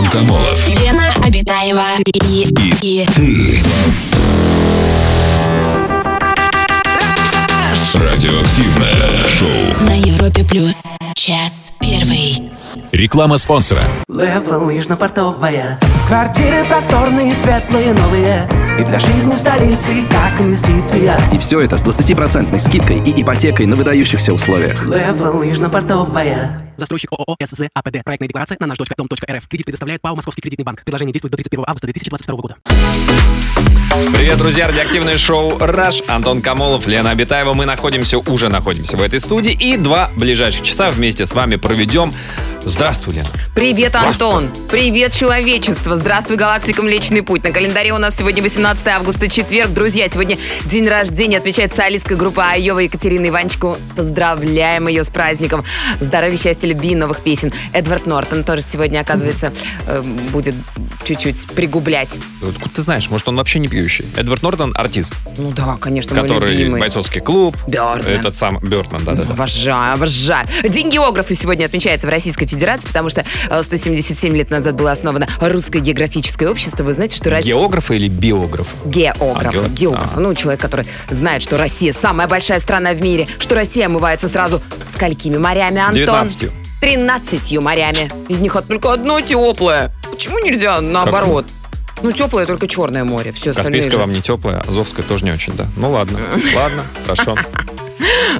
Антон Камолов. Лена Обитаева и, и, Ты. Радиоактивное шоу. на Европе плюс. Час первый. Реклама спонсора. Левел лыжно-портовая Квартиры просторные, светлые, новые И для жизни в столице, как инвестиция И все это с 20% скидкой и ипотекой на выдающихся условиях. Левел лыжно-портовая Застройщик ООО СЗ АПД. Проектная декларация на наш дом.рф. Кредит предоставляет ПАО Московский кредитный банк. Предложение действует до 31 августа 2022 года. Привет, друзья! Радиоактивное шоу «Раш». Антон Камолов, Лена Абитаева. Мы находимся, уже находимся в этой студии. И два ближайших часа вместе с вами проведем. Здравствуй, Лена. Привет, Антон! Привет, человечество! Здравствуй, галактика Млечный Путь! На календаре у нас сегодня 18 августа, четверг. Друзья, сегодня день рождения отмечает солистка группы Айова Екатерина Иванчику. Поздравляем ее с праздником! Здоровья, счастья, любви и новых песен. Эдвард Нортон тоже сегодня, оказывается, э, будет чуть-чуть пригублять. Откуда ты знаешь? Может, он вообще не пьющий? Эдвард Нортон – артист, Ну да, конечно, который любимый. бойцовский клуб. Бёрдман. Этот сам Бёртман, да-да-да. Обожаю, обожаю. День географа сегодня отмечается в Российской Федерации, потому что э, 177 лет назад было основано Русское географическое общество. Вы знаете, что Россия... Географа или биограф? Географ. А, гео- Географ. а. Ну, человек, который знает, что Россия самая большая страна в мире, что Россия омывается сразу сколькими морями, Антон? 19. 13 морями. Из них только одно теплое. Почему нельзя наоборот? Ну, теплое только Черное море. Все Каспийское же- вам не теплое, Азовское тоже не очень, да. Ну ладно, ладно, хорошо.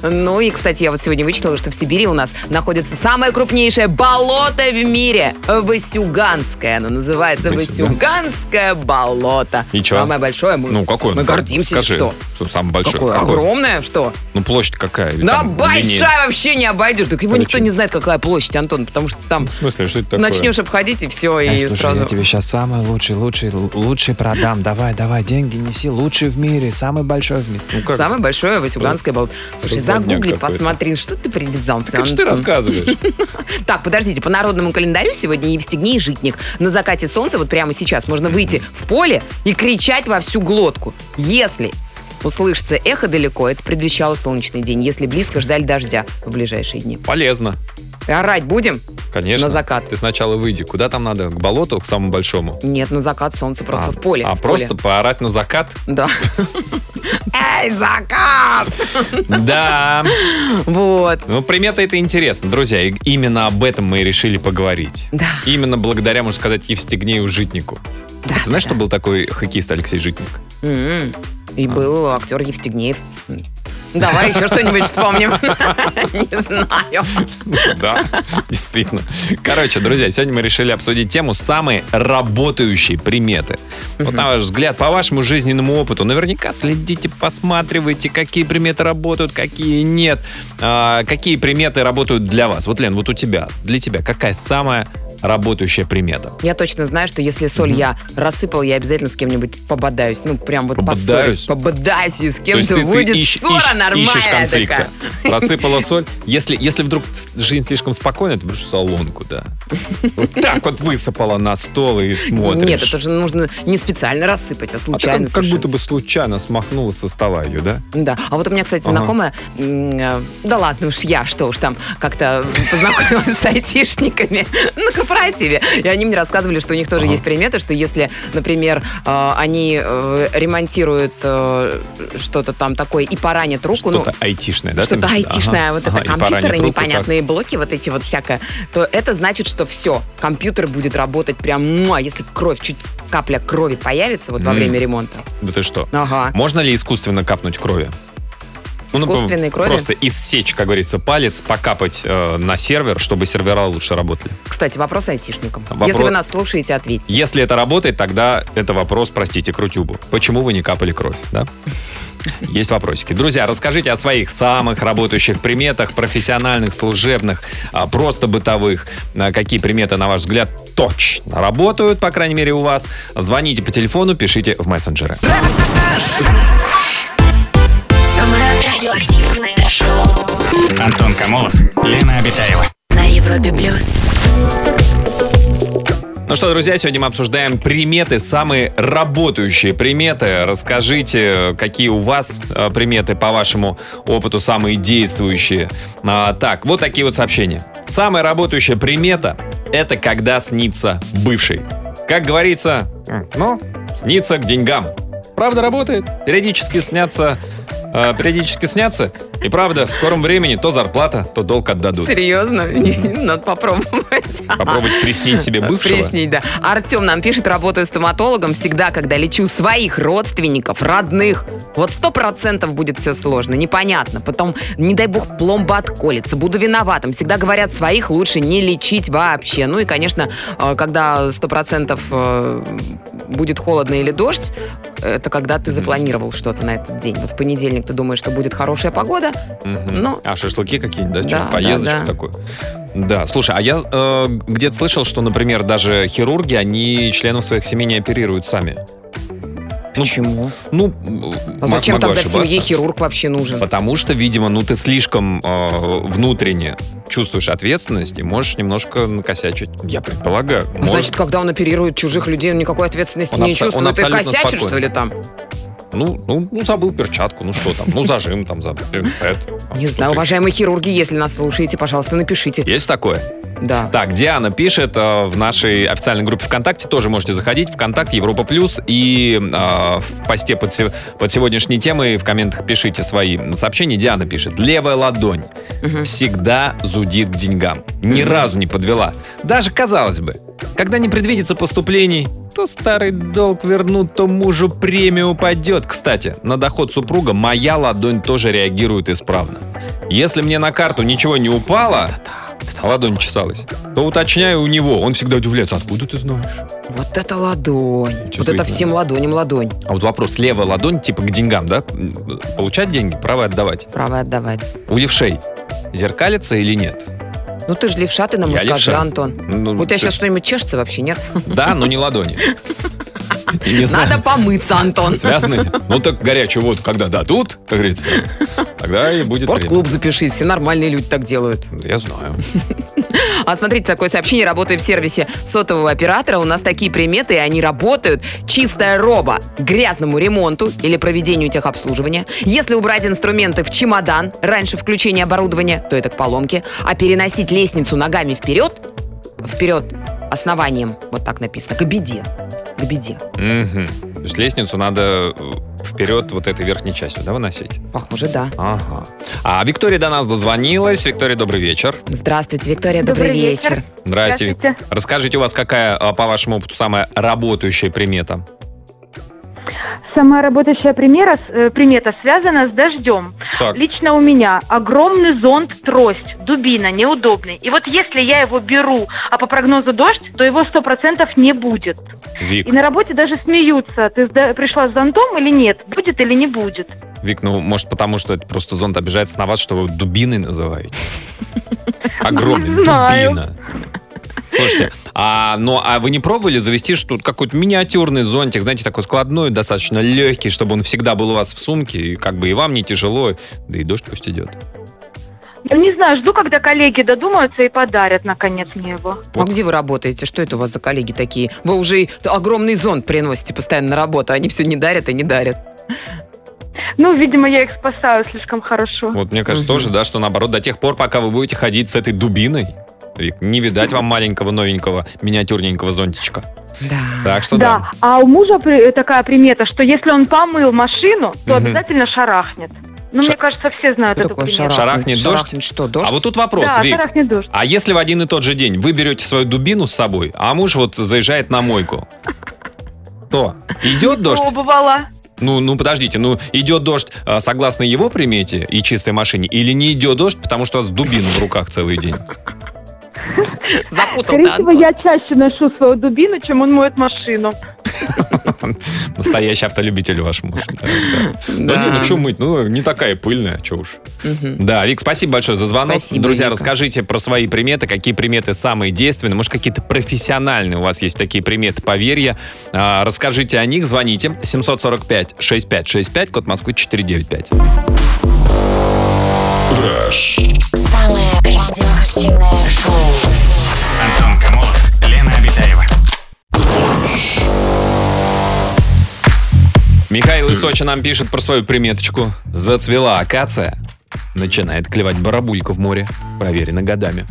Ну и, кстати, я вот сегодня вычитала, что в Сибири у нас находится самое крупнейшее болото в мире. Васюганское. Оно называется Васюганское. Болото. И чё? Самое большое. Мы, Ну, какое? Мы Ну, гордимся. Скажи, Что? что самое большое. Какое? Какое? Огромное? Что? Ну, площадь какая? Или Да там большая линия? вообще не обойдешь. Так его никто Короче. не знает, какая площадь, Антон, потому что там В смысле, что это такое? начнешь обходить и все, и Ай, слушай, сразу... я тебе сейчас самый лучший, лучший, лучший продам. Давай, давай, деньги неси. Лучший в мире, самый большой в мире. Ну, как? Самое большое Васюганское болото. Слушай, загугли, посмотри, что ты привязался, Как же ты рассказываешь? Так, подождите, по народному календарю сегодня Евстигней и Житник. На закате солнца, вот прямо сейчас, можно выйти в поле и кричать во всю глотку. Если услышится эхо далеко, это предвещало солнечный день. Если близко, ждали дождя в ближайшие дни. Полезно. И орать будем? Конечно. На закат. Ты сначала выйди. Куда там надо? К болоту, к самому большому? Нет, на закат солнца просто а, в поле. А в поле. просто поорать на закат? Да. Эй, закат! Да. Вот. Ну, примета это интересно. Друзья, и именно об этом мы и решили поговорить. Да. Именно благодаря, можно сказать, Евстигнею Житнику. Да, Ты знаешь, да. что был такой хоккеист Алексей Житник? М-м. И был актер Евстигнеев. Давай еще что-нибудь вспомним. Не знаю. Да, действительно. Короче, друзья, сегодня мы решили обсудить тему «Самые работающие приметы». Вот на ваш взгляд, по вашему жизненному опыту, наверняка следите, посматривайте, какие приметы работают, какие нет, а, какие приметы работают для вас. Вот, Лен, вот у тебя, для тебя какая самая работающая примета? Я точно знаю, что если соль я рассыпал, я обязательно с кем-нибудь пободаюсь. Ну, прям вот Пободаюсь? поссорюсь. Пободаюсь, и с кем-то будет ищ- ссора ищ- нормальная ищешь конфликта. такая. Рассыпала соль. Если, если вдруг жизнь слишком спокойная, ты будешь салонку, да. Вот так вот высыпала на стол и смотришь. Нет, это же нужно не специально рассыпать, а А случайно. как, как совершенно. будто бы случайно смахнула со стола ее, да? Да. А вот у меня, кстати, знакомая, э, да ладно уж я, что уж там, как-то познакомилась с айтишниками на корпоративе. И они мне рассказывали, что у них тоже Ага. есть приметы, что если, например, э, они э, ремонтируют э, что-то там такое и поранят руку, ну, Что-то айтишное, да? что-то айтишное, Ага, вот ага, это компьютеры, руку, непонятные блоки, вот эти вот всякое, то это значит, что все, компьютер будет работать прям, муа, если кровь, чуть капля крови появится вот во время ремонта. Да ты что? Ага. Можно ли искусственно капнуть крови? Ну, например, Искусственной крови? Просто иссечь, как говорится, палец, покапать э, на сервер, чтобы сервера лучше работали. Кстати, вопрос айтишникам. Вопрос- Если вы нас слушаете, ответьте. Если это работает, тогда это вопрос, простите, к Рутюбу. Почему вы не капали кровь, да? Есть вопросики. Друзья, расскажите о своих самых работающих приметах, профессиональных, служебных, а, просто бытовых. А, Какие приметы, на ваш взгляд, точно работают, по крайней мере, у вас. Звоните по телефону, пишите в мессенджеры. Антон Камолов, Лена Обитаева. на Европе плюс. Ну что, друзья, сегодня мы обсуждаем приметы, самые работающие приметы. Расскажите, какие у вас приметы по вашему опыту, самые действующие. А, так, вот такие вот сообщения. Самая работающая примета это когда снится бывший. Как говорится, ну, снится к деньгам. Правда работает. Периодически снятся, э, периодически снятся. И правда, в скором времени то зарплата, то долг отдадут. Серьезно? Надо попробовать. Попробовать приснить себе бывшего. Приснить, да. Артем нам пишет, работаю стоматологом. Всегда, когда лечу своих родственников, родных, вот сто процентов будет все сложно, непонятно. Потом, не дай бог, пломба отколется. Буду виноватым. Всегда говорят, своих лучше не лечить вообще. Ну и, конечно, э, когда сто процентов э, будет холодно или дождь, это когда ты запланировал что-то на этот день. Вот в понедельник ты думаешь, что будет хорошая погода, Мгм. Ну. А шашлыки какие-нибудь, да? Да, поездочку да, да. такую? Да, слушай, а я э, где-то слышал, что, например, даже хирурги, они членов своих семей не оперируют сами. Ну, Почему? Ну, А зачем тогда в семье хирург вообще нужен? Потому что, видимо, ну ты слишком э, внутренне чувствуешь ответственность и можешь немножко накосячить. Я предполагаю. Может. Значит, когда он оперирует чужих людей, он никакой ответственности Он не абсо- он чувствует и абсолютно косячит, спокоен. что ли, там? Ну, ну, ну, забыл перчатку, ну что там, ну зажим там забыл, пинцет. Не знаю, уважаемые хирурги, если нас слушаете, пожалуйста, напишите. Есть такое? Да. Так, Диана пишет э, в нашей официальной группе ВКонтакте, тоже можете заходить, ВКонтакте, Европа Плюс, и э, в посте под, под сегодняшней темой в комментах пишите свои сообщения. Диана пишет, левая ладонь всегда зудит к деньгам. Ни разу не подвела. Даже, казалось бы, когда не предвидится поступлений, то старый долг вернут, то мужу премия упадет. Кстати, на доход супруга моя ладонь тоже реагирует исправно. Если мне на карту ничего не упало, ладонь чесалась, то уточняю у него. Он всегда удивляется, откуда ты знаешь? Вот это ладонь. Вот это всем ладоням ладонь. А вот вопрос, левая ладонь типа к деньгам, да? Получать деньги, правая отдавать. Право отдавать. У левшей зеркалится или нет? Ну ты же левша, ты нам Я левша. Антон. Ну, У тебя ты- сейчас что-нибудь чешется вообще, нет? Да, но не ладони. Надо помыться, Антон. связаны. Ну так горячую воду, когда дадут, как говорится, тогда и будет Спортклуб запишись, все нормальные люди так делают. Я знаю. А смотрите, такое сообщение. Работаю в сервисе сотового оператора. У нас такие приметы, и они работают. Чистая роба грязному ремонту или проведению техобслуживания. Если убрать инструменты в чемодан раньше включения оборудования, то это к поломке. А переносить лестницу ногами вперед, вперед основанием, вот так написано, к беде. К беде. Мгм. То есть лестницу надо э, вперед вот этой верхней частью, да, выносить? Похоже, да. Ага. А Виктория до нас дозвонилась. Виктория, добрый вечер. Здравствуйте, Виктория, добрый, Добрый вечер. вечер. Здрасте. Вик- Здравствуйте. Расскажите, у вас какая, а, по вашему опыту, самая работающая примета? Самая работающая примера, э, примета связана с дождем. Так. Лично у меня огромный зонт, трость, дубина, неудобный. И вот если я его беру, а по прогнозу дождь, то его сто процентов не будет. Вик, И на работе даже смеются, ты пришла с зонтом или нет, будет или не будет. Вик, ну, может, потому что это просто зонт обижается на вас, что вы дубиной называете? Огромный, дубина. Слушайте, а, ну, а вы не пробовали завести что какой-то миниатюрный зонтик, знаете, такой складной, достаточно легкий, чтобы он всегда был у вас в сумке, и как бы и вам не тяжело, да и дождь пусть идет. Я не знаю, жду, когда коллеги додумаются и подарят, наконец, мне его. А где вы работаете? Что это у вас за коллеги такие? Вы уже огромный зонт приносите постоянно на работу, они все не дарят и не дарят. Ну, видимо, я их спасаю слишком хорошо. Вот мне кажется Мгм. тоже, да, что наоборот, до тех пор, пока вы будете ходить с этой дубиной, Вик, не видать вам маленького, новенького, миниатюрненького зонтичка. Да. Так что да. Да, а у мужа при- такая примета, что если он помыл машину, то Мгм. обязательно шарахнет. Ну, Ша- мне кажется, все знают Что эту такое примету. шарахнет? Шарахнет дождь? Шарахнет что, дождь? А вот тут вопрос, да, Вик. шарахнет дождь. А если в один и тот же день вы берете свою дубину с собой, а муж вот заезжает на мойку, то идет дождь? Пробовала. Ну, ну подождите, ну идет дождь а, согласно его примете и чистой машине, или не идет дождь, потому что у вас дубина в руках целый день? Запутал Скорее всего, я чаще ношу свою дубину, чем он моет машину. Настоящий автолюбитель ваш муж. Да, да. Да Да. не, ну что мыть, ну не такая пыльная, что уж. Да, Вик, спасибо большое за звонок. Спасибо, Друзья, Вика. расскажите про свои приметы, какие приметы самые действенные, может, какие-то профессиональные у вас есть такие приметы, поверья. А, расскажите о них, звоните 745-6565, код Москвы 495. Самое радиоактивное шоу. Антон Камолов, Лена Обитаева. Михаил из Сочи нам пишет про свою приметочку. Зацвела акация. Начинает клевать барабулька в море. Проверено годами.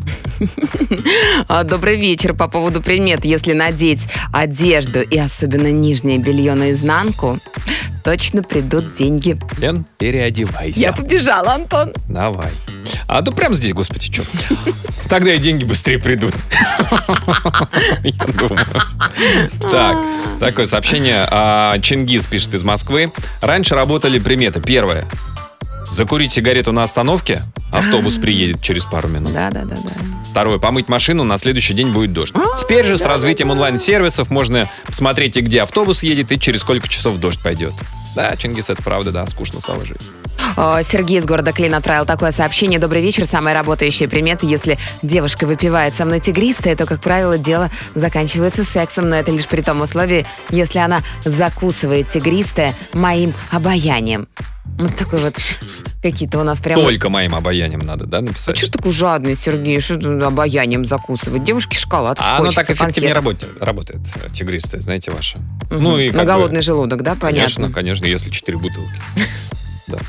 А, Добрый вечер. По поводу примет. Если надеть одежду и особенно нижнее белье наизнанку, точно придут деньги. Лен, переодевайся. Я побежала, Антон. Давай. А то прям здесь, господи, что? Тогда и деньги быстрее придут. Я думаю. Так, такое сообщение. А, Чингис пишет из Москвы. Раньше работали приметы. Первое. Закурить сигарету на остановке, автобус приедет через пару минут. Да, да, да, да. Второе. Помыть машину, на следующий день будет дождь. Теперь же с развитием онлайн-сервисов можно посмотреть и где автобус едет, и через сколько часов дождь пойдет. Да, Чингис, это правда, да, скучно стало жить. Сергей из города Клин отправил такое сообщение. Добрый вечер. Самая работающая примета. Если девушка выпивает со мной тигристое, то, как правило, дело заканчивается сексом. Но это лишь при том условии, если она закусывает тигристое моим обаянием. Вот такой вот какие-то у нас прям... Только моим обаянием надо, да, написать? Что такой жадный, Сергей? Что обаянием закусывать? Девушке шоколадку А оно хочется, так эффективнее работает, работает, тигристое, знаете, ваше. Мгм. Ну и На как бы- голодный желудок, да, понятно? Конечно, конечно, если 4 бутылки.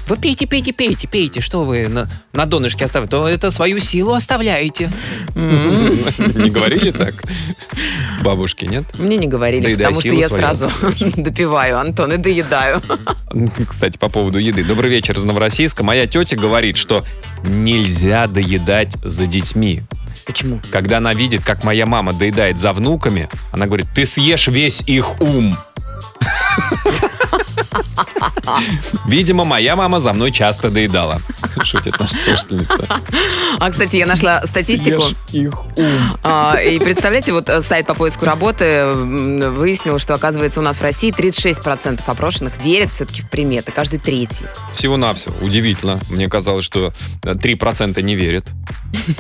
Вы пейте, пейте, пейте, пейте. Что вы на, на донышке оставите? То это свою силу оставляете. Не говорили так? Бабушки, нет? Мне не говорили, Доедай потому что я свою сразу допиваю, Антон, и доедаю. Кстати, по поводу еды. Добрый вечер из Новороссийска. Моя тетя говорит, что нельзя доедать за детьми. Почему? Когда она видит, как моя мама доедает за внуками, она говорит, ты съешь весь их ум. Видимо, моя мама за мной часто доедала. Шутит наша слушательница. А, кстати, я нашла статистику. Съешь их ум. А, И представляете, вот э, сайт по поиску работы выяснил, что, оказывается, у нас в России 36% опрошенных верят все-таки в приметы, каждый третий. Всего-навсего. Удивительно. Мне казалось, что э, 3% не верят.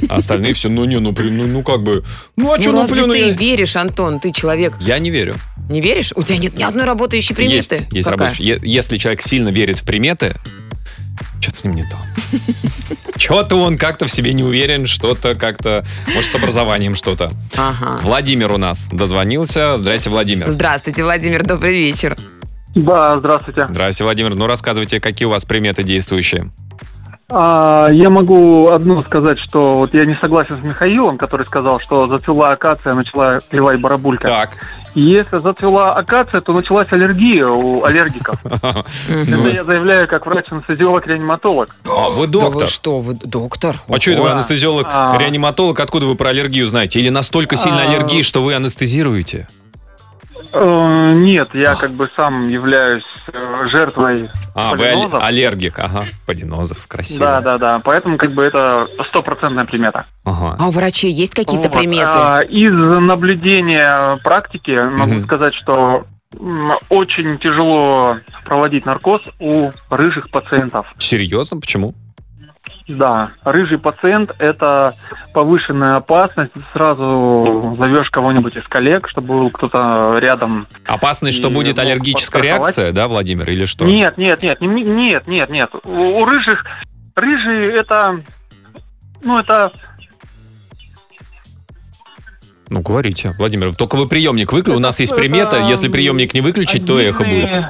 А остальные все, ну не, ну, ну, ну как бы... Ну а что, ну, блин, ну, ты я- веришь, Антон? Ты человек. Я не верю. Не веришь? У тебя нет ни одной работающей приметы? Есть, есть Какая? рабочий. Если человек сильно верит в приметы, что-то с ним не то. Что-то он как-то в себе не уверен, что-то как-то, может, с образованием что-то. Ага. Владимир у нас дозвонился. Здрасте, Владимир. Здравствуйте, Владимир, добрый вечер. Да, здравствуйте. Здрасте, Владимир. Ну, рассказывайте, какие у вас приметы действующие. А, я могу одно сказать, что вот я не согласен с Михаилом, который сказал, что зацвела акация, начала клевать барабулька. Так. И если зацвела акация, то началась аллергия у аллергиков. Это я заявляю как врач-анестезиолог-реаниматолог. А, вы доктор. вы что, вы доктор? А что это вы Да. анестезиолог, А. Откуда вы про аллергию знаете? Или настолько сильно А. аллергии, что вы анестезируете? Э, Нет, я как бы сам являюсь э, жертвой А, вы полинозов. аллергик. Ага, полинозов. Красиво. Да, да, да. Поэтому как бы это стопроцентная примета. Ага. А у врачей есть какие-то Вот. приметы? А, Из наблюдения практики могу Мгм. сказать, что очень тяжело проводить наркоз у рыжих пациентов. Серьезно? Почему? Да, рыжий пациент – это повышенная опасность. Сразу зовешь кого-нибудь из коллег, чтобы был кто-то рядом. Опасность, что будет аллергическая реакция, да, Владимир, или что? Нет, нет, нет, не- нет, нет, нет. У, у рыжих рыжие это, ну это Ну, говорите, Владимир. Только вы приемник выключили. У нас есть примета. Если приемник не выключить, то эхо будет.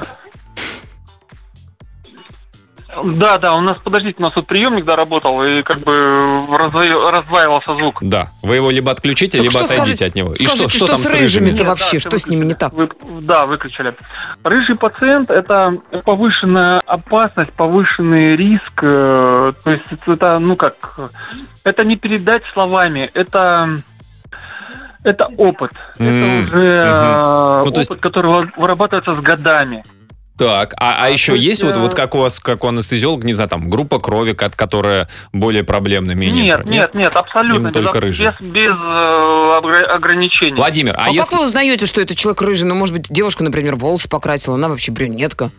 Да, да, у нас, подождите, у нас вот приемник, да, работал, и как бы раздваивался звук. Да. Вы его либо отключите, Так либо что отойдите скажете- от него. И скажите, что, что что там с с рыжими-то рыжими? вообще? да, Что с ними не так? Вы- да, выключили. Рыжий пациент – это повышенная опасность, повышенный риск. э, То есть это, ну как, это не передать словами, это, это опыт. М, Это уже э, Ну, то есть- опыт, который вы- вырабатывается с годами. Так, а, а еще то есть, есть вот, э, вот как у вас, как у анестезиолога, не знаю, там, группа крови, ко- которая более проблемная, менее Нет, про- нет, нет, абсолютно. Им только без, рыжий. без, без, э, огра- ограничений. Владимир, а, А, как если... вы узнаете, что это человек рыжий? Ну, может быть, девушка, например, волосы покрасила, она вообще брюнетка.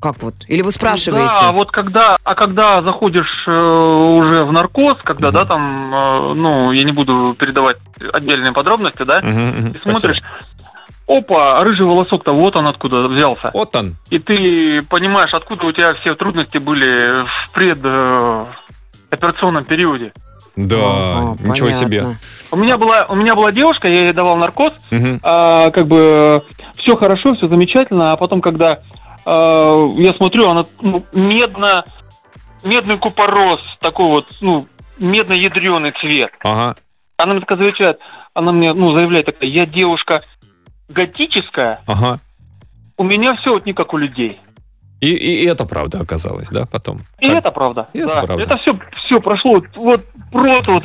Как вот? Или вы спрашиваете? Да, вот когда, а когда заходишь э, уже в наркоз, когда, да, там, э, ну, я не буду передавать отдельные подробности, да, Мгм, мгм, ты смотришь, опа, рыжий волосок-то вот он откуда взялся. Вот он. И ты понимаешь, откуда у тебя все трудности были в пред э, периоде. Да, Ага, ничего себе. понятно. У меня была, у меня была девушка, я ей давал наркоз, Мгм. а, как бы все хорошо, все замечательно, а потом, когда а, я смотрю, она ну, медно медный купорос, такой вот, ну, медно-ядреный цвет. Ага. Она мне такая замечает, она мне, ну, заявляет такая, я девушка готическая, Ага. у меня все вот не как у людей. И, и это правда оказалось, да, потом? И Так. это правда. И это да. правда. Это все, все прошло, вот, вот просто вот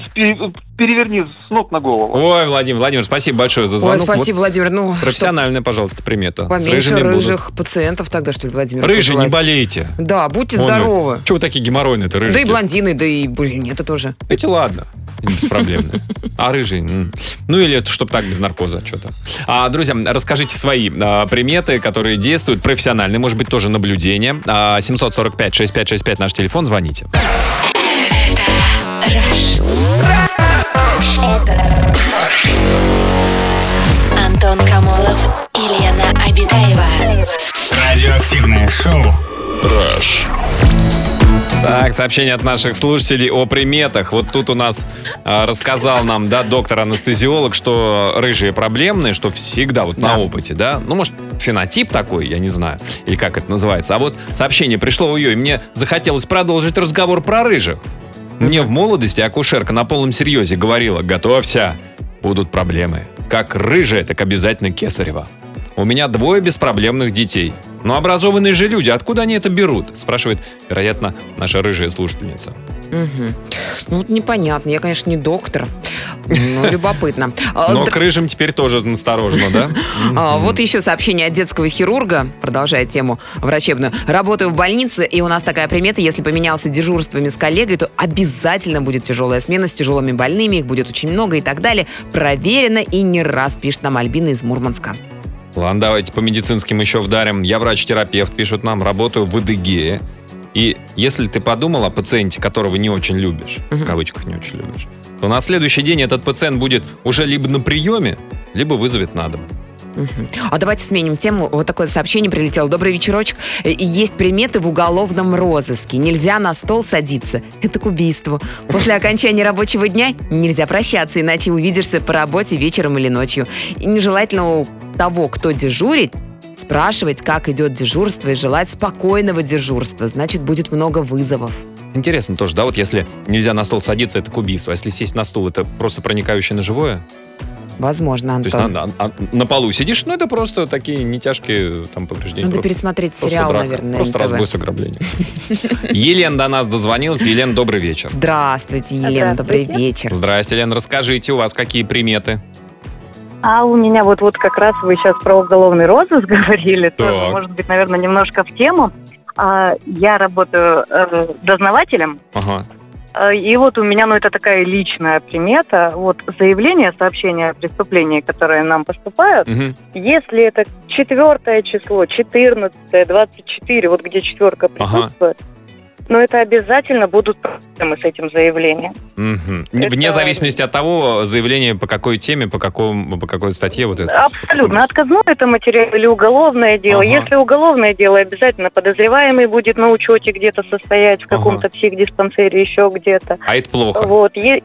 переверни с ног на голову. Ой, Владимир, Владимир, спасибо большое за Ой, звонок. спасибо, Владимир. Ну, профессиональная, пожалуйста, примета. чтоб поменьше рыжими буду. рыжих пациентов тогда, что ли, Владимир? Рыжие, не болейте. Да, будьте Вон, здоровы. Чего вы такие геморройные-то, рыжие? Да и блондины, да и брюнеты тоже. Эти ладно, беспроблемные. А рыжий? м. Ну или чтобы так, без наркоза что-то. А, друзья, расскажите свои а, приметы, которые действуют, профессиональные, может быть, тоже наблюдение. А, 745-6565 наш телефон, звоните. Антон Камолов и Лена Обитаева. Радиоактивное шоу. Так, сообщение от наших слушателей о приметах. Вот тут у нас а, рассказал нам, да, доктор-анестезиолог, что рыжие проблемные, что всегда вот на опыте, да. Ну, может, фенотип такой, я не знаю, или как это называется. А вот сообщение пришло у ее, и мне захотелось продолжить разговор про рыжих. Мне в молодости акушерка на полном серьезе говорила, готовься, будут проблемы. Как рыжая, так обязательно кесарева. У меня двое беспроблемных детей. Но образованные же люди, откуда они это берут? Спрашивает, вероятно, наша рыжая слушательница. Мгм. Ну, непонятно. Я, конечно, не доктор. Но любопытно. А, Но здра- к рыжим теперь тоже насторожно, да? А, Вот еще сообщение от детского хирурга, продолжая тему врачебную. Работаю в больнице, и у нас такая примета, если поменялся дежурствами с коллегой, то обязательно будет тяжелая смена с тяжелыми больными, их будет очень много и так далее. Проверено и не раз, пишет нам Альбина из Мурманска. Ладно, давайте по медицинским еще вдарим. Я врач-терапевт, пишут нам, работаю в Эдыгее. И если ты подумал о пациенте, которого не очень любишь, в кавычках не очень любишь, то на следующий день этот пациент будет уже либо на приеме, либо вызовет на дом. А давайте сменим тему. Вот такое сообщение прилетело. Добрый вечерочек. Есть приметы в уголовном розыске. Нельзя на стол садиться. Это к убийству. После окончания рабочего дня нельзя прощаться, иначе увидишься по работе вечером или ночью. И нежелательно у того, кто дежурит, спрашивать, как идет дежурство, и желать спокойного дежурства. Значит, будет много вызовов. Интересно тоже, да, вот если нельзя на стол садиться, это к убийству. А если сесть на стул, это просто проникающее на живое? Возможно, То есть Антон. на, на- на полу сидишь, ну это просто такие нетяжкие там повреждения. Надо Просто- пересмотреть просто сериал, драка. наверное, на Просто НТВ. разбой с ограблением. Елена до нас дозвонилась. Елена, добрый вечер. Здравствуйте, Елена, добрый вечер. Здрасте, Елена. Расскажите, у вас какие приметы? А у меня вот, вот как раз вы сейчас про уголовный розыск говорили, тоже, Так. может быть, наверное, немножко в тему. А, я работаю э, дознавателем, Ага. Э, и вот у меня, ну, это такая личная примета, вот заявления, сообщения о преступлении, которые нам поступают, Мгм. если это четвертое число, 14, 24, вот где четверка присутствует, но это обязательно будут проблемы с этим заявлением. Мгм. Это- Вне зависимости от того, заявление по какой теме, по, какому, по какой статье, вот это. Абсолютно. Отказное это материал или уголовное дело. Ага. Если уголовное дело, обязательно подозреваемый будет на учете где-то состоять в каком-то психдиспансере, еще где-то. А это плохо. Вот. Е-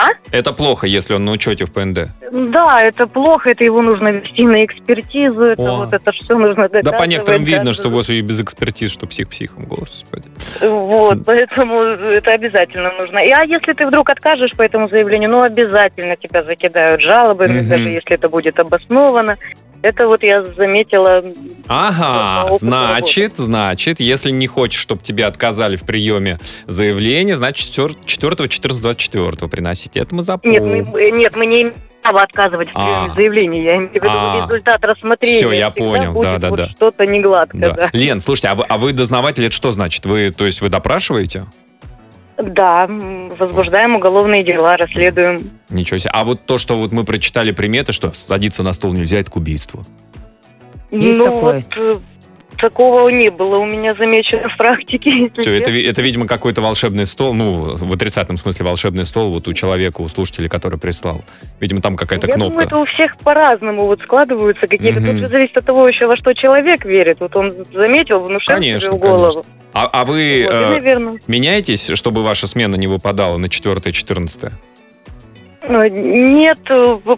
А? Это плохо, если он на учете в ПНД. Да, это плохо, это его нужно вести на экспертизу, это О. вот это все нужно Да доказывать. по некоторым видно, даже. что господи, без экспертиз, что псих психом, господи. Вот, поэтому это обязательно нужно. И, а если ты вдруг откажешь по этому заявлению, ну, обязательно тебя закидают жалобами, Мгм. даже если это будет обосновано. Это вот я заметила Ага, по опыту значит, значит, если не хочешь, чтобы тебе отказали в приеме заявления, значит, 4, 14, 24 приносите. Это мы Нет, запомним. мы, э, нет, мы не имеем права отказывать в приеме А. заявления. Я имею в виду А. результат рассмотрения. Всё, я понял, будет да-да-да. вот Что-то не гладко, Да. да. Лен, слушайте, а вы, а вы дознаватель, это что значит? Вы, то есть вы допрашиваете? Да, возбуждаем уголовные дела, расследуем. Ничего себе. А вот то, что вот мы прочитали приметы, что садиться на стол нельзя, это к убийству. Есть ну, такое? Вот, э, такого не было у меня замечено в практике. Все, это, это, видимо, какой-то волшебный стол, ну, в отрицательном смысле волшебный стол вот у человека, у слушателя, который прислал. Видимо, там какая-то Я кнопка. думаю, это у всех по-разному вот складываются какие-то. Мгм. Тут же зависит от того еще, во что человек верит. Вот он заметил, внушил Конечно, себе в голову. конечно. А, а вы Вот, э, наверное. меняетесь, чтобы ваша смена не выпадала на 4 14 Э, Нет,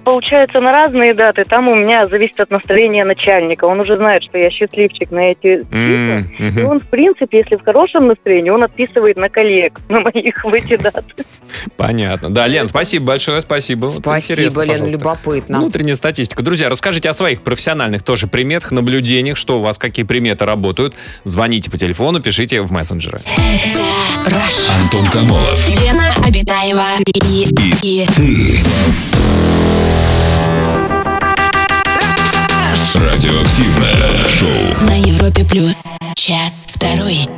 получается на разные даты. Там у меня зависит от настроения начальника. Он уже знает, что я счастливчик на эти М, числа. И он, в принципе, если в хорошем настроении, он отписывает на коллег, на моих в эти даты. Понятно. Да, Лен, спасибо большое, спасибо. Спасибо, Лен, пожалуйста. любопытно. Внутренняя статистика. Друзья, расскажите о своих профессиональных тоже приметах, наблюдениях, что у вас, какие приметы работают. Звоните по телефону, пишите в мессенджеры. Антон Камолов. Лена Обитаева и, и, Радиоактивное шоу. на Европе плюс. Час второй.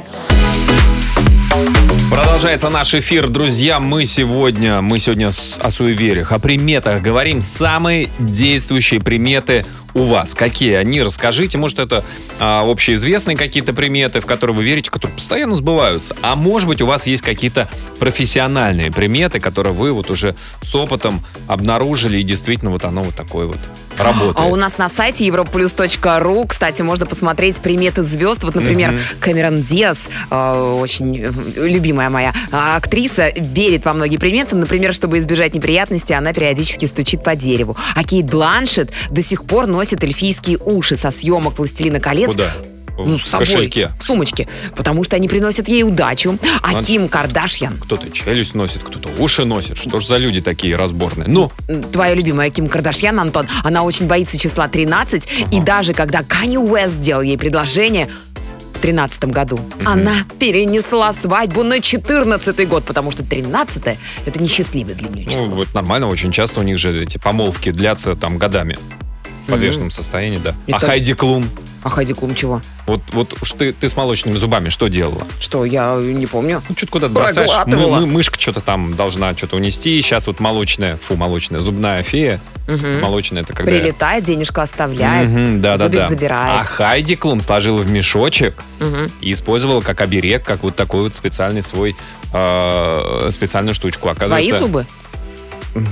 Продолжается наш эфир, друзья. Мы сегодня, мы сегодня о суевериях, о приметах говорим. Самые действующие приметы у вас. Какие они? Расскажите. Может, это а, общеизвестные какие-то приметы, в которые вы верите, которые постоянно сбываются. А может быть, у вас есть какие-то профессиональные приметы, которые вы вот уже с опытом обнаружили, и действительно вот оно вот такое вот работает. А у нас на сайте europlus.ru, кстати, можно посмотреть приметы звезд. Вот, например, Мгм. Кэмерон Диас, э, очень э, любимая моя а, актриса, верит во многие приметы. Например, чтобы избежать неприятностей, она периодически стучит по дереву. А Кейт Бланшет до сих пор носит эльфийские уши со съемок «Властелина колец». Куда? Ну, с собой, кошельке. в сумочке, потому что они приносят ей удачу. А Надо Ким Кардашьян, Кто-то челюсть носит, кто-то уши носит. Что ж за люди такие разборные? Ну, твоя любимая Ким Кардашьян, Антон, она очень боится числа 13, и даже когда Канни Уэст делал ей предложение в 13 году, она перенесла свадьбу на 14 год, потому что 13 это несчастливое для нее Ну, число. вот нормально, очень часто у них же эти помолвки длятся там годами. В подвешенном состоянии, да. И а так- Хайди Клум? А Хайди Клум чего? Вот, вот ты, ты с молочными зубами что делала? Что, я не помню. Ну, что-то куда-то бросаешь. Мы- мы- мышка что-то там должна что-то унести. Сейчас вот молочная, фу, молочная, зубная фея. Мгм. Молочная это когда... Прилетает, денежку оставляет, Мгм, да, да, зубик да. забирает. А Хайди Клум сложила в мешочек Мгм. и использовала как оберег, как вот такой вот специальный свой, э, специальную штучку. Свои Оказывается, зубы?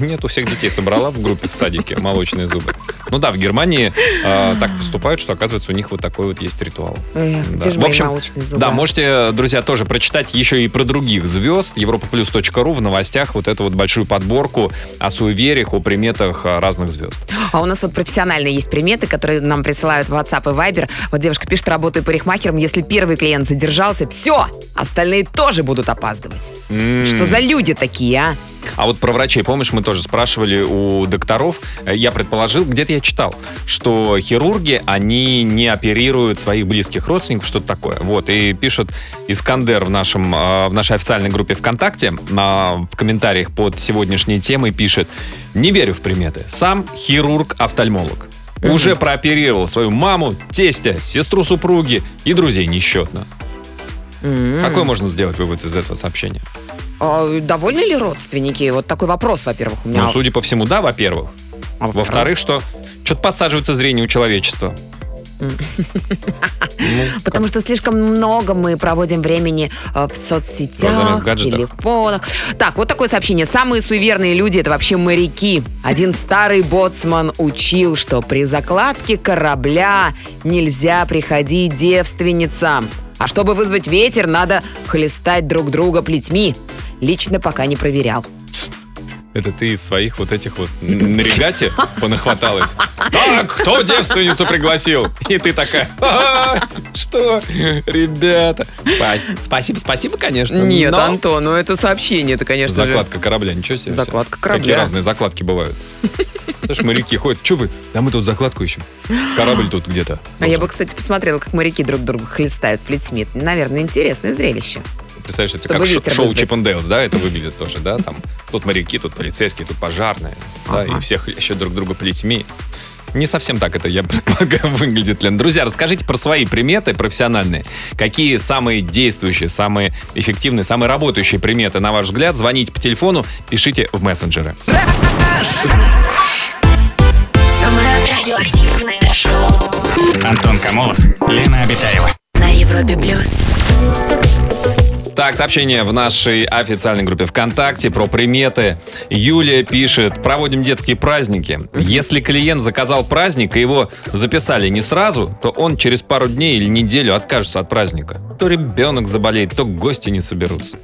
Нет, у всех детей собрала в группе в садике молочные зубы. Ну да, в Германии э, так поступают, что оказывается у них вот такой вот есть ритуал. Эх, Да. В общем? Да, можете, друзья, тоже прочитать еще и про других звезд. Европаплюс.ру в новостях вот эту вот большую подборку о суевериях, о приметах э, разных звезд. А у нас вот профессиональные есть приметы, которые нам присылают в WhatsApp и Viber. Вот девушка пишет, работаю парикмахером, если первый клиент задержался, все, остальные тоже будут опаздывать. М. Что за люди такие, а? А вот про врачей, помнишь, мы тоже спрашивали у докторов. Э, Я предположил, где-то я читал, что хирурги, они не оперируют своих близких родственников, что-то такое. Вот, и пишет Искандер в, нашем, э, в нашей официальной группе ВКонтакте, в комментариях под сегодняшней темой пишет, не верю в приметы, сам хирург-офтальмолог. Уже прооперировал свою маму, тестя, сестру супруги и друзей несчетно. М. Какой можно сделать вывод из этого сообщения? А довольны ли родственники? Вот такой вопрос, во-первых, у меня. Ну, судя по всему, да, во-первых. А Во-вторых, что что-то подсаживается зрение у человечества. Потому что слишком много мы проводим времени э, в соцсетях, в телефонах. Так, вот такое сообщение. Самые суеверные люди это вообще моряки. Один старый боцман учил, что при закладке корабля нельзя приходить девственницам. А чтобы вызвать ветер, надо хлестать друг друга плетьми. Лично пока не проверял. Это ты из своих вот этих вот на регате понахваталась. Так, кто девственницу пригласил? И ты такая, «А, что, ребята? Спа- Спасибо, спасибо, конечно. Нет, но Антон, ну это сообщение, это, конечно же. Закладка корабля, ничего себе. Закладка Какие корабля. разные закладки бывают. Знаешь, моряки ходят, что вы? Да мы тут закладку ищем. Корабль тут где-то. А я бы, кстати, посмотрела, как моряки друг друга хлестают плетьми. Это, Наверное, интересное зрелище. Представляешь, это Чтобы как шоу. Чип да, это выглядит тоже, да, там тут моряки, тут полицейские, тут пожарные, да, и всех еще друг друга плетьми. Не совсем так это, я предполагаю, выглядит, Лен. Друзья, расскажите про свои приметы профессиональные. Какие самые действующие, самые эффективные, самые работающие приметы, на ваш взгляд? Звоните по телефону, пишите в мессенджеры. Антон Камолов, Лена Обитаева. на Европе плюс. Так, сообщение в нашей официальной группе ВКонтакте про приметы. Юлия пишет, проводим детские праздники. Если клиент заказал праздник и его записали не сразу, то он через пару дней или неделю откажется от праздника. То ребенок заболеет, то гости не соберутся.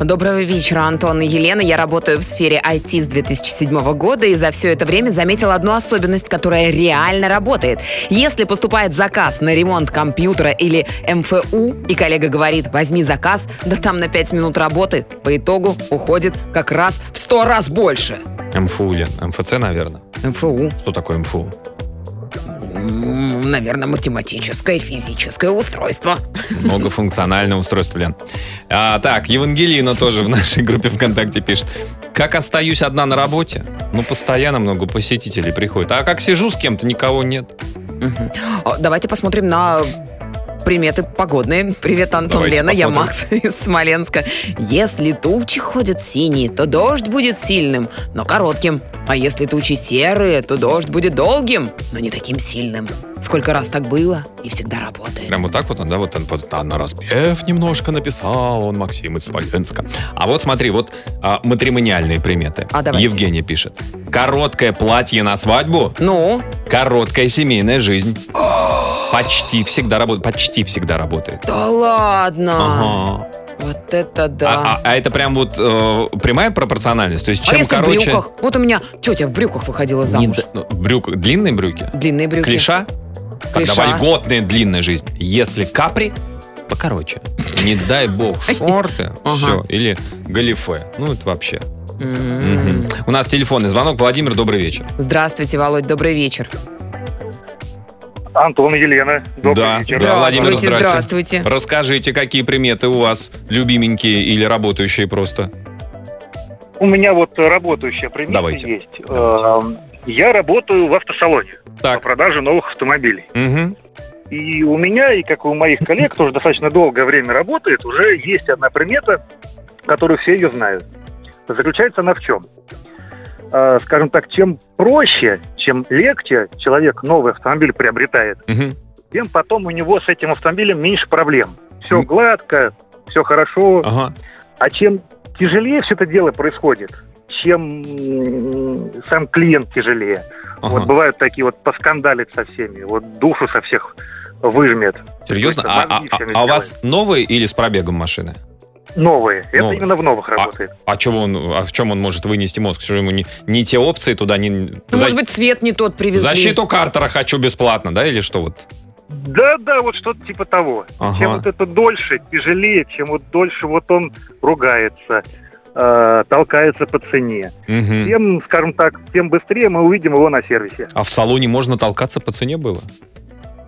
Доброго вечера, Антон и Елена. Я работаю в сфере IT с 2007 года и за все это время заметила одну особенность, которая реально работает. Если поступает заказ на ремонт компьютера или МФУ, и коллега говорит, возьми заказ, да там на 5 минут работы, по итогу уходит как раз в 100 раз больше. МФУ, Лен. МФЦ, наверное. МФУ. Что такое МФУ? Наверное, математическое, физическое устройство. Многофункциональное устройство, Лен. А, так, Евангелина тоже в нашей группе ВКонтакте пишет. Как остаюсь одна на работе? Ну, постоянно много посетителей приходит. А как сижу с кем-то, никого нет. Давайте посмотрим на приметы погодные. Привет, Антон, Давайте Лена, я посмотрим. Макс из Смоленска. Если тучи ходят синие, то дождь будет сильным, но коротким. А если тучи серые, то дождь будет долгим, но не таким сильным. Сколько раз так было и всегда работает. Прям вот так вот он, да, вот он вот, а, на распев немножко написал, он Максим из Смоленска. А вот смотри, вот а, матримониальные приметы. А, давайте. Евгений пишет. Короткое платье на свадьбу. Ну? Короткая семейная жизнь. Почти всегда работает. Почти всегда работает. Да ладно. Ага. Вот это да. А, а- а это прям вот э, прямая пропорциональность? То есть А чем если короче... в брюках? Вот у меня тетя в брюках выходила Не замуж. д- ну, в брюках- длинные брюки? Длинные брюки. Клиша? Клиша. Когда вольготная длинная жизнь. Если капри, покороче. Не дай бог, шорты, все. Или галифе. Ну, это вообще. У нас телефонный звонок. Владимир, добрый вечер. Здравствуйте, Володь, добрый вечер. Антон, Елена, добрый да, вечер. да, Владимир, Здравствуйте, здравствуйте. Расскажите, какие приметы у вас любименькие или работающие просто? У меня вот работающая примета Давайте. есть. Эм, Я работаю в автосалоне Так. по продаже новых автомобилей. Мгм. И у меня, и как и у моих коллег, тоже достаточно долгое время работает, уже есть одна примета, которую все ее знают. Заключается она в чем? Э, Скажем так, чем проще, чем легче человек новый автомобиль приобретает, Мгм. тем потом у него с этим автомобилем меньше проблем. Все гладко, все хорошо. Ага. А чем тяжелее все это дело происходит, чем сам клиент тяжелее. Ага. Вот бывают такие вот поскандалить со всеми, вот душу со всех выжмет. Серьезно? А, а- а у вас новые или с пробегом машины? Новые. Это Новые. именно в новых работает. А, чего он, а в чем он может вынести мозг? Что ему не, не те опции туда, не... Ну, за- может быть, цвет не тот привезли. Защиту Картера хочу бесплатно, да, или что вот? Да, да, вот что-то типа того. Ага. Чем вот это дольше, тяжелее, чем вот дольше вот он ругается, э, толкается по цене. Мгм. Тем, скажем так, тем быстрее мы увидим его на сервисе. А в салоне можно толкаться по цене было?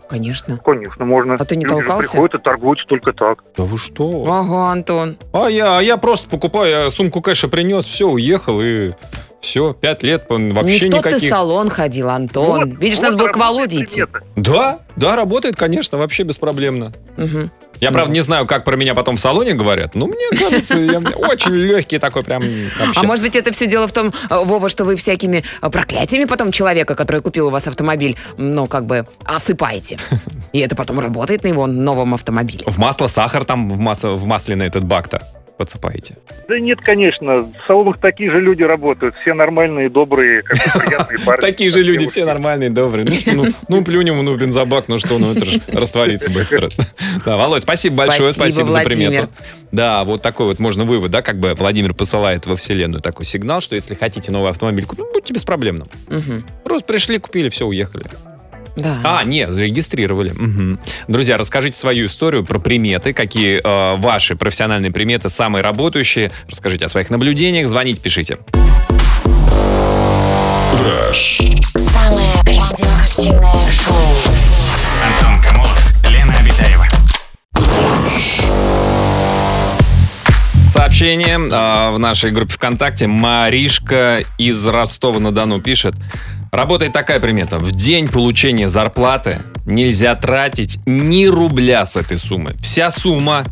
Конечно. Конечно, можно. А ты не Люди толкался? приходят и торгуются только так. Да вы что? Ага, Антон. А я, а я просто покупаю, я сумку кэша принес, все, уехал и все, пять лет он вообще не в тот ты никаких. салон ходил, Антон. Вот, Видишь, вот надо было к Володе идти. Да, да, работает, конечно, вообще беспроблемно. Мгм. Я, правда, не знаю, как про меня потом в салоне говорят, но мне кажется, я очень легкий такой прям вообще. А может быть, это все дело в том, э, Вова, что вы всякими э, проклятиями потом человека, который купил у вас автомобиль, ну, как бы осыпаете. И это потом работает на его новом автомобиле. В масло, сахар там в, масло, в масле на этот бак-то подсыпаете. Да нет, конечно. В салонах такие же люди работают. Все нормальные, добрые, как приятные парни. Такие же люди, все нормальные, добрые. Ну, ну, ну, плюнем ну, в бензобак, ну что, ну это же растворится быстро. Да, Володь, спасибо большое, Спасибо, за примету. Да, вот такой вот можно вывод, да, как бы Владимир посылает во вселенную такой сигнал, что если хотите новый автомобиль купить, ну, будьте беспроблемным. Просто пришли, купили, все, уехали. Да. А, не, зарегистрировали. Мгм. Друзья, расскажите свою историю про приметы, какие э, ваши профессиональные приметы самые работающие. Расскажите о своих наблюдениях, звоните, пишите. Самое радиоактивное шоу. Сообщение э, в нашей группе ВКонтакте. Маришка из Ростова-на-Дону пишет. Работает такая примета. В день получения зарплаты нельзя тратить ни рубля с этой суммы. Вся сумма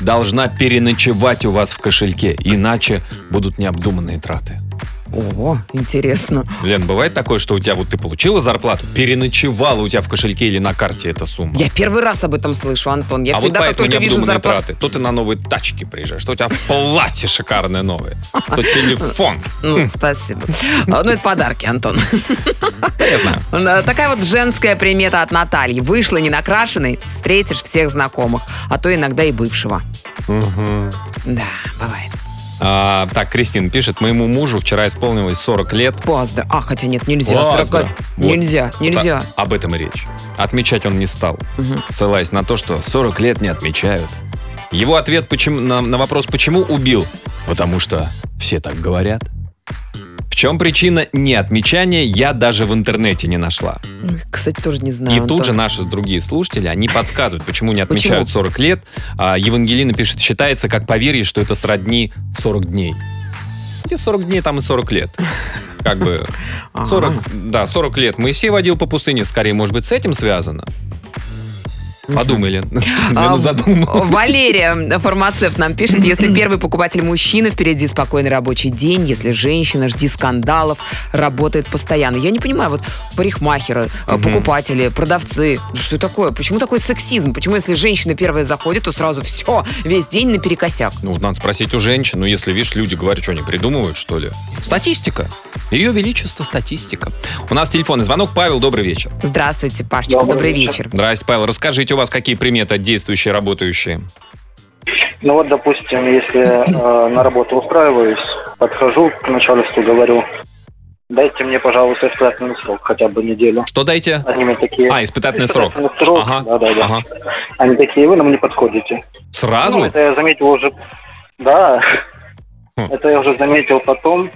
должна переночевать у вас в кошельке, иначе будут необдуманные траты. О, интересно. Лен, бывает такое, что у тебя вот ты получила зарплату, переночевала у тебя в кошельке или на карте эта сумма? Я первый раз об этом слышу, Антон. Я а всегда, вот как только вижу зарплату... траты. То ты на новые тачки приезжаешь, то у тебя платье шикарное новое, то телефон. Ну, спасибо. А, Ну, это подарки, Антон. Я знаю. Такая вот женская примета от Натальи. Вышла не накрашенной, встретишь всех знакомых, а то иногда и бывшего. Да, бывает. А, так, Кристина пишет, моему мужу вчера исполнилось 40 лет. Поздно. А, хотя нет, нельзя. Поздно. 40 Вот. Нельзя, нельзя. Вот об этом и речь. Отмечать он не стал, ссылаясь на то, что 40 лет не отмечают. Его ответ почему, на, на вопрос «почему убил?» Потому что все так говорят. Чем причина неотмечания, я даже в интернете не нашла. Кстати, тоже не знаю. И тут Антон. же наши другие слушатели, они подсказывают, почему не отмечают 40 лет. А Евангелина пишет, считается как поверье, что это сродни 40 дней. Где 40 дней, там и 40 лет. Как бы 40, да, 40 лет Моисей водил по пустыне, скорее, может быть, с этим связано? Подумай, Лен. А. Валерия, фармацевт, нам пишет, если первый покупатель мужчина, впереди спокойный рабочий день, если женщина, жди скандалов, работает постоянно. Я не понимаю, вот парикмахеры, э, покупатели, продавцы, что такое? Почему такой сексизм? Почему, если женщина первая заходит, то сразу все, весь день наперекосяк? Ну, надо спросить у женщин. Ну, если, видишь, люди говорят, что они придумывают, что ли? Статистика. Ее величество статистика. У нас телефонный звонок. Павел, добрый вечер. Здравствуйте, Пашечка, добрый, вечер. Здрасте, Павел. Расскажите, вас какие приметы действующие, работающие? Ну вот, допустим, если э, на работу устраиваюсь, подхожу к начальству, говорю, дайте мне, пожалуйста, испытательный срок, хотя бы неделю. Что дайте? Они мне такие... А, испытательный срок. Испытательный срок, Ага, да, да, да. ага. Они такие, вы нам не подходите. Сразу? Ну, это я заметил уже... Да, Хм. это я уже заметил потом.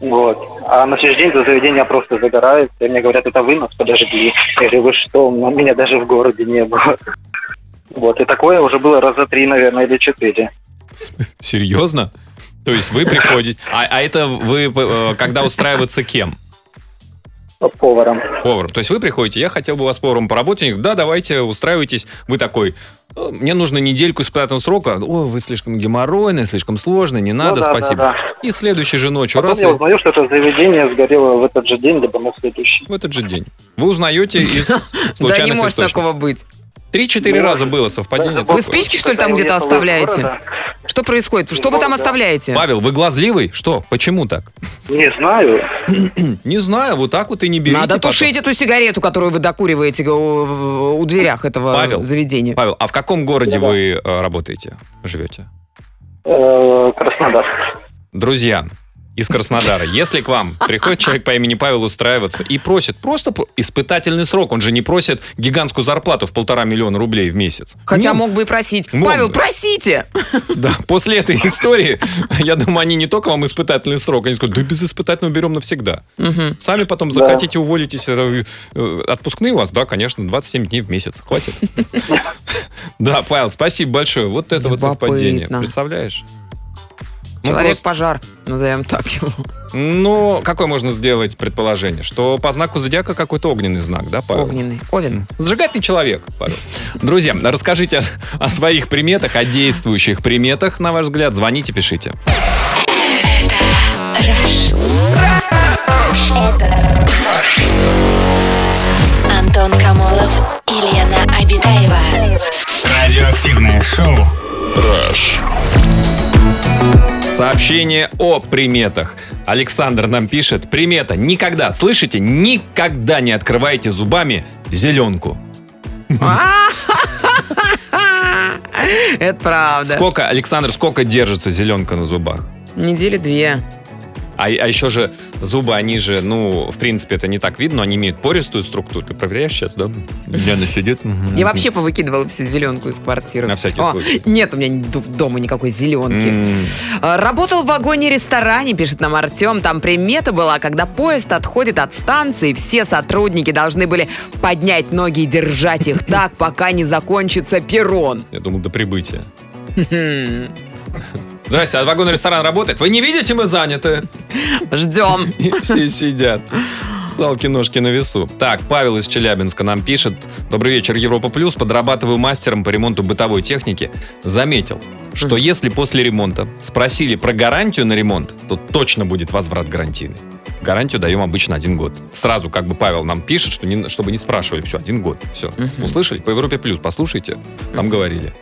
Вот. А на следующий день это заведение просто загорает. И мне говорят, это вы нас подожгли. Я говорю, вы что, у меня даже в городе не было. Вот, и такое уже было раза три, наверное, или четыре. Серьезно? То есть вы приходите... А, а это вы э, когда устраиваться кем? Поваром. Поваром. То есть вы приходите, я хотел бы вас поваром говорят, Да, давайте, устраивайтесь. Вы такой, «Э, мне нужно недельку испытательного срока. О, вы слишком геморройный, слишком сложный, не надо, Ну да, спасибо. да, И следующей же ночью Потом раз я и- узнаю, что это заведение сгорело в этот же день, либо на следующий. в этот же день. Вы узнаете из Да случайных не может такого быть. Три-четыре Ну, раза было совпадение. Вы спички, что ли, там где-то оставляете? Что происходит? Что вы там оставляете? Павел, вы глазливый? Что? Почему так? Не знаю. Не знаю, вот так вот и не берите. Надо потом. тушить эту сигарету, которую вы докуриваете у, у дверях этого Павел, заведения. Павел, а в каком городе вы э, работаете, живете? Э, Краснодар. Друзья из Краснодара, если к вам приходит человек по имени Павел устраиваться и просит просто испытательный срок, он же не просит гигантскую зарплату в полтора миллиона рублей в месяц. Хотя Не- мог бы и просить. Мог Павел, бы. просите! Да, после этой истории, я думаю, они не только вам испытательный срок, они скажут, да без испытательного берем навсегда. Мгм. Сами потом Да. захотите, уволитесь. э, э, Отпускные у вас, да, конечно, 27 дней в месяц. Хватит. Да, Павел, спасибо большое. Вот это вот совпадение. Представляешь? Ну, Человек-пожар, назовем так его. Ну, какое можно сделать предположение? Что по знаку зодиака какой-то огненный знак, да, Павел? Огненный. Овен. Зажигательный человек, Павел. Друзья, расскажите о, о своих приметах, о действующих приметах, на ваш взгляд. Звоните, пишите. Антон Камолов и Лена Обитаева. Радиоактивное шоу. Rush. Сообщение о приметах. Александр нам пишет. Примета. Никогда, слышите, никогда не открывайте зубами зеленку. Это правда. Сколько, Александр, сколько держится зеленка на зубах? Недели две. А, а еще же зубы, они же, ну, в принципе, это не так видно, но они имеют пористую структуру. Ты проверяешь сейчас, да? Лена сидит. Я вообще повыкидывала всю зеленку из квартиры. На всякий случай. Нет у меня дома никакой зеленки. А, Работал в вагоне-ресторане, пишет нам Артем. Там примета была, когда поезд отходит от станции, все сотрудники должны были поднять ноги и держать их так, пока не закончится перрон. Я думал, до прибытия. Здрасте, а вагонный ресторан работает? Вы не видите, мы заняты. Ждем. И все сидят. Салки ножки на весу. Так, Павел из Челябинска нам пишет. Добрый вечер, Европа Плюс. Подрабатываю мастером по ремонту бытовой техники. Заметил, что если после ремонта спросили про гарантию на ремонт, то точно будет возврат гарантийный. Гарантию даем обычно один год. Сразу как бы Павел нам пишет, что не, чтобы не спрашивали. Все, один год. Все. Услышали? По Европе Плюс послушайте. Там говорили.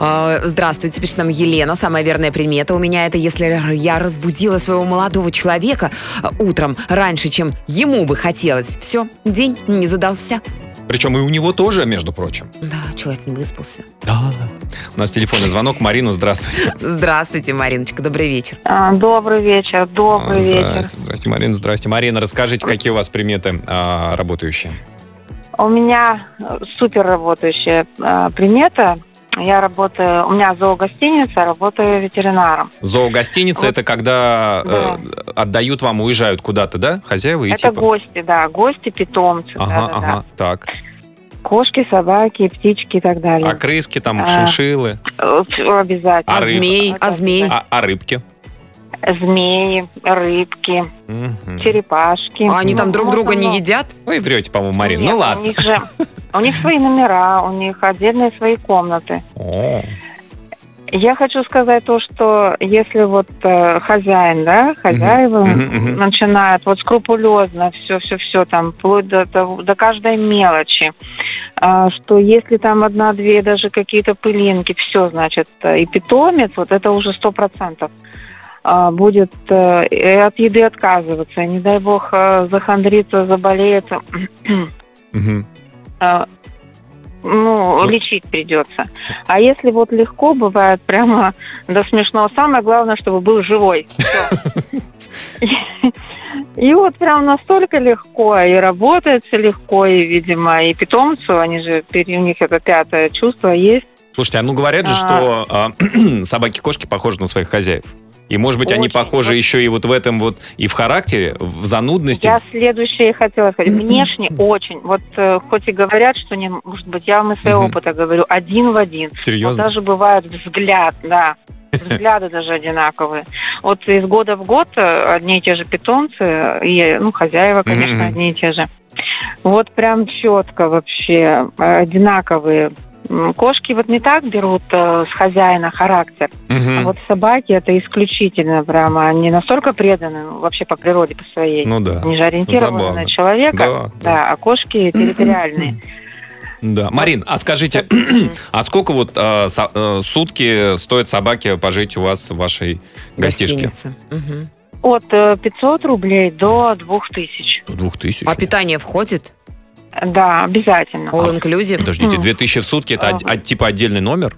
А, Здравствуйте, пишет нам Елена. Самая верная примета у меня это, если я разбудила своего молодого человека а, утром раньше, чем ему бы хотелось. Все, день не задался. Причем и у него тоже, между прочим. Да, человек не выспался. Да. У нас телефонный звонок. Марина, здравствуйте. Здравствуйте, Мариночка, добрый вечер. А, Добрый вечер, добрый вечер. Здрасте, здрасте, Марина, здрасте. Марина, расскажите, какие у вас приметы а, работающие? У меня супер работающая примета. Я работаю, у меня зоогостиница, работаю ветеринаром. Зоогостиница это когда э, отдают вам, уезжают куда-то, да? Хозяева и Это типа. гости, да, гости, питомцы. Ага, да-да-да. ага, так. Кошки, собаки, птички и так далее. А крыски там, А, шиншиллы, э, Обязательно. А рыб- а змей? а, а рыбки? Змеи, рыбки, Мгм. черепашки. А они там Ну, друг друга не едят? Вы врете, по-моему, Марина. Нет, ну У ладно. них же, у них свои номера, у них отдельные свои комнаты. О, Я хочу сказать то, что если вот э, хозяин, да, хозяева Мгм, мгм. начинают вот скрупулезно все, все, все там, вплоть до, того- до каждой мелочи, а, что если там одна-две даже какие-то пылинки, все, значит, э, и питомец, вот это уже сто процентов будет э, от еды отказываться, не дай бог э, захандриться, заболеет, Мгм. а, ну, лечить придется. А если вот легко, бывает прямо до смешного. Самое главное, чтобы был живой. И вот прям настолько легко, и работается легко, и, видимо, и питомцу, они же, у них это пятое чувство есть. Слушайте, а ну говорят же, А. что а, собаки-кошки похожи на своих хозяев. И, может быть, они Очень. похожи еще и вот в этом вот, и в характере, в занудности. Я следующее хотела сказать. Внешне очень. Вот э, хоть и говорят, что не может быть, я вам из своего опыта говорю, один в один. Серьезно? Вот даже бывает взгляд, да. Взгляды даже одинаковые. Вот из года в год э, одни и те же питомцы, и, ну, хозяева, конечно, одни и те же. Вот прям четко вообще э, одинаковые. Кошки вот не так берут э, с хозяина характер, Мгм. а вот собаки это исключительно прямо, они настолько преданы ну, вообще по природе, по своей. Ну да. Они же ориентированы Забавно. на человека, Да, да, а кошки территориальные. Да. Марин, а скажите, а сколько вот а, со- э, сутки стоит собаке пожить у вас в вашей гостишке? От э, 500 рублей до 2000. Двух тысяч? А питание входит? Да, обязательно. All inclusive? Подождите, 2000 в сутки это од- типа отдельный номер?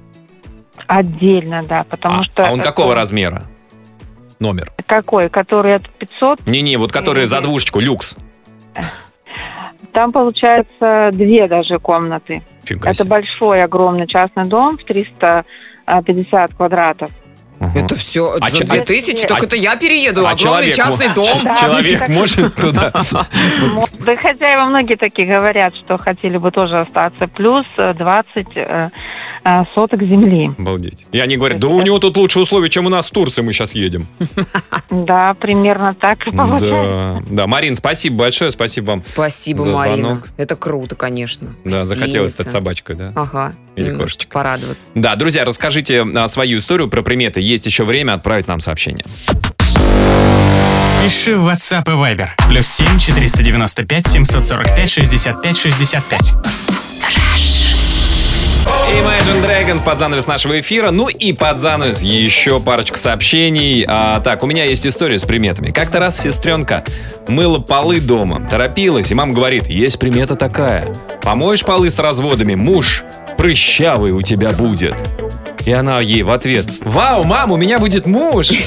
Отдельно, да, потому что... А он это- какого размера? Номер. Какой? Который от 500? Не-не, вот который за двушечку, люкс. Там получается две даже комнаты. Фига Это большой, огромный частный дом в 350 квадратов. Это все А за че- 2000? а- Так это я перееду. а Огромный человек частный дом. Да. Человек может туда? Да хозяева многие такие говорят, что хотели бы тоже остаться. Плюс э, 20 э, э, соток земли. Обалдеть. И они говорят, да у него тут лучше условия, чем у нас в Турции, мы сейчас едем. Да, примерно так и получается. Да, да. Марин, спасибо большое, спасибо вам. Спасибо, Марина. Это круто, конечно. Да, захотелось стать собачкой, да? Ага. Или М, кошечкой. Порадоваться. Да, друзья, расскажите а, свою историю про приметы. Есть еще время отправить нам сообщение. Пиши в WhatsApp и Viber. Плюс 7 495 745 65 65. Imagine Dragons под занавес нашего эфира. Ну и под занавес еще парочка сообщений. А, так, у меня есть история с приметами. Как-то раз сестренка мыла полы дома, торопилась, и мама говорит, есть примета такая. Помоешь полы с разводами, муж прыщавый у тебя будет. И она ей в ответ, вау, мам, у меня будет муж.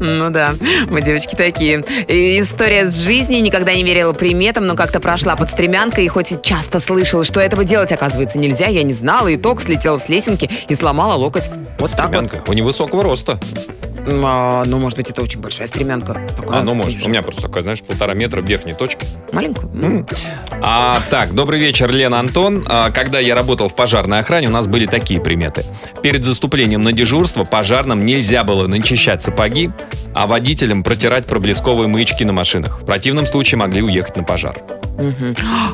Ну да, мы девочки такие. И история с жизни, никогда не верила приметам, но как-то прошла под стремянкой, и хоть и часто слышала, что этого делать, оказывается, нельзя, я не знала, итог слетела с лесенки и сломала локоть. Вот так вот. Стремянка, У невысокого роста. А, ну, может быть, это очень большая стремянка. Такая, А, ну может. У меня просто такая, знаешь, полтора метра в верхней точке. Маленькую? М. А, так, добрый вечер, Лена Антон. А, когда я работал в пожарной охране, у нас были такие приметы. Перед заступлением на дежурство пожарным нельзя было начищать сапоги, а водителям протирать проблесковые маячки на машинах. В противном случае могли уехать на пожар.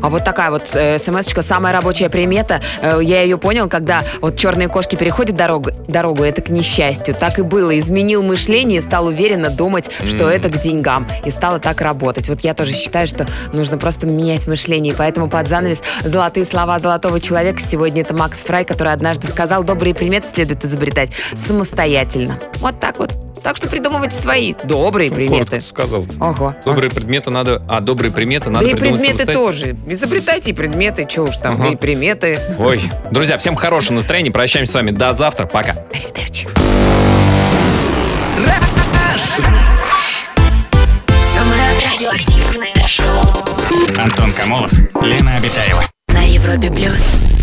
А вот такая вот э, смс-очка, самая рабочая примета. Э, я ее понял, когда вот черные кошки переходят дорогу, дорогу, это к несчастью. Так и было. Изменил мышление стал уверенно думать, что это к деньгам. И стало так работать. Вот я тоже считаю, что нужно просто менять мышление. И поэтому под занавес золотые слова золотого человека. Сегодня это Макс Фрай, который однажды сказал, добрые приметы следует изобретать самостоятельно. Вот так вот. Так что придумывайте свои добрые приметы. Коротко сказал. Ого. Добрые предметы надо... А, добрые приметы надо да и предметы тоже. Изобретайте и предметы, что уж там, Ага. и приметы. Ой, друзья, всем хорошего настроения. Прощаемся с вами до завтра. Пока. Самое радиоактивное шоу Антон Камолов, Лена Обитаева. на Европе плюс.